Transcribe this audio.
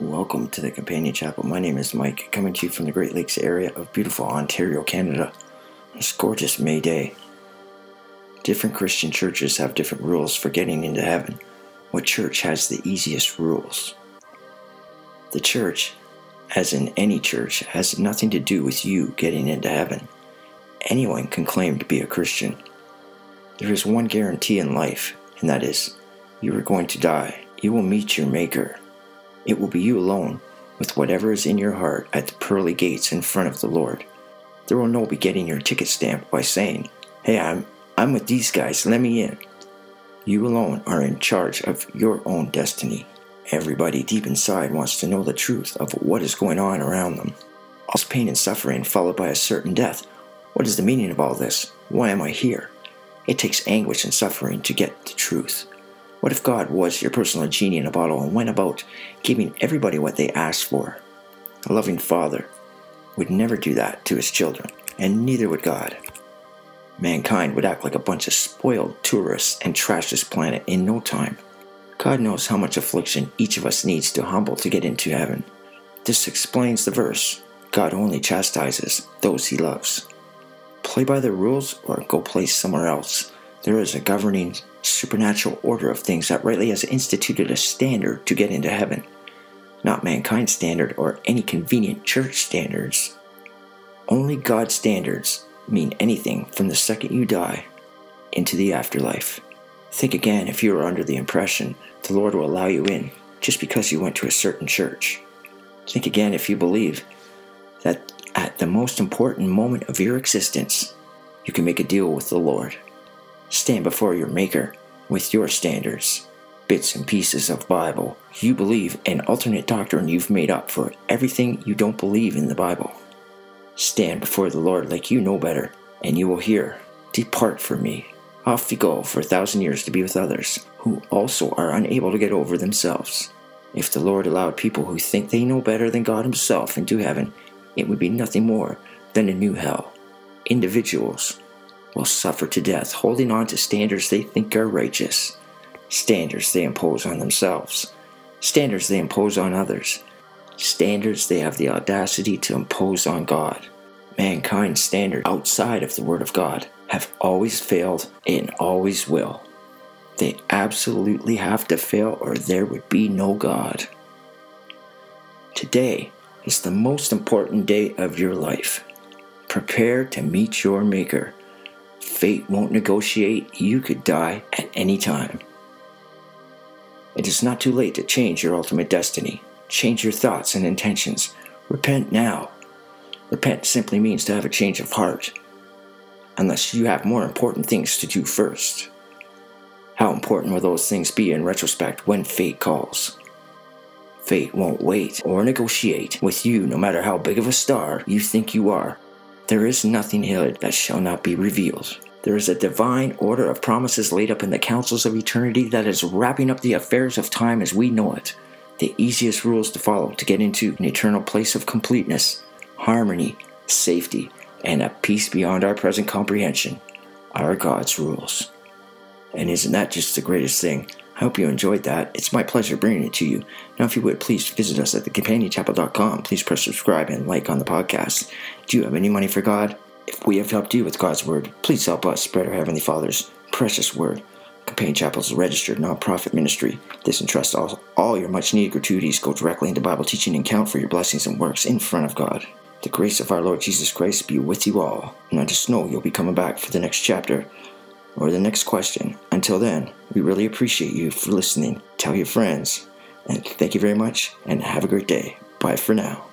Welcome to the Companion Chapel. My name is Mike, coming to you from the Great Lakes area of beautiful Ontario, Canada. This gorgeous May day. Different Christian churches have different rules for getting into heaven. What church has the easiest rules? The church, as in any church, has nothing to do with you getting into heaven. Anyone can claim to be a Christian. There is one guarantee in life, and that is you are going to die. You will meet your Maker. It will be you alone, with whatever is in your heart at the pearly gates in front of the Lord. There will no be getting your ticket stamped by saying, Hey, I'm I'm with these guys, let me in. You alone are in charge of your own destiny. Everybody deep inside wants to know the truth of what is going on around them. All pain and suffering followed by a certain death. What is the meaning of all this? Why am I here? It takes anguish and suffering to get the truth. What if God was your personal genie in a bottle and went about giving everybody what they asked for? A loving father would never do that to his children, and neither would God. Mankind would act like a bunch of spoiled tourists and trash this planet in no time. God knows how much affliction each of us needs to humble to get into heaven. This explains the verse God only chastises those he loves. Play by the rules or go play somewhere else. There is a governing supernatural order of things that rightly has instituted a standard to get into heaven, not mankind's standard or any convenient church standards. Only God's standards mean anything from the second you die into the afterlife. Think again if you are under the impression the Lord will allow you in just because you went to a certain church. Think again if you believe that at the most important moment of your existence, you can make a deal with the Lord. Stand before your Maker with your standards, bits and pieces of Bible. You believe an alternate doctrine you've made up for everything you don't believe in the Bible. Stand before the Lord like you know better, and you will hear, Depart from me. Off you go for a thousand years to be with others who also are unable to get over themselves. If the Lord allowed people who think they know better than God Himself into heaven, it would be nothing more than a new hell. Individuals will suffer to death holding on to standards they think are righteous, standards they impose on themselves, standards they impose on others, standards they have the audacity to impose on God. Mankind's standards outside of the Word of God have always failed and always will. They absolutely have to fail, or there would be no God. Today is the most important day of your life. Prepare to meet your Maker Fate won't negotiate. You could die at any time. It is not too late to change your ultimate destiny. Change your thoughts and intentions. Repent now. Repent simply means to have a change of heart, unless you have more important things to do first. How important will those things be in retrospect when fate calls? Fate won't wait or negotiate with you no matter how big of a star you think you are. There is nothing hid that shall not be revealed. There is a divine order of promises laid up in the councils of eternity that is wrapping up the affairs of time as we know it. The easiest rules to follow to get into an eternal place of completeness, harmony, safety, and a peace beyond our present comprehension are God's rules. And isn't that just the greatest thing? I hope you enjoyed that. It's my pleasure bringing it to you. Now, if you would, please visit us at thecompanion.chapel.com. Please press subscribe and like on the podcast. Do you have any money for God? If we have helped you with God's Word, please help us spread our Heavenly Father's precious Word. Companion Chapel is a registered nonprofit ministry. This entrusts all, all your much needed gratuities go directly into Bible teaching and count for your blessings and works in front of God. The grace of our Lord Jesus Christ be with you all. And I just know you'll be coming back for the next chapter or the next question. Until then, we really appreciate you for listening. Tell your friends. And thank you very much and have a great day. Bye for now.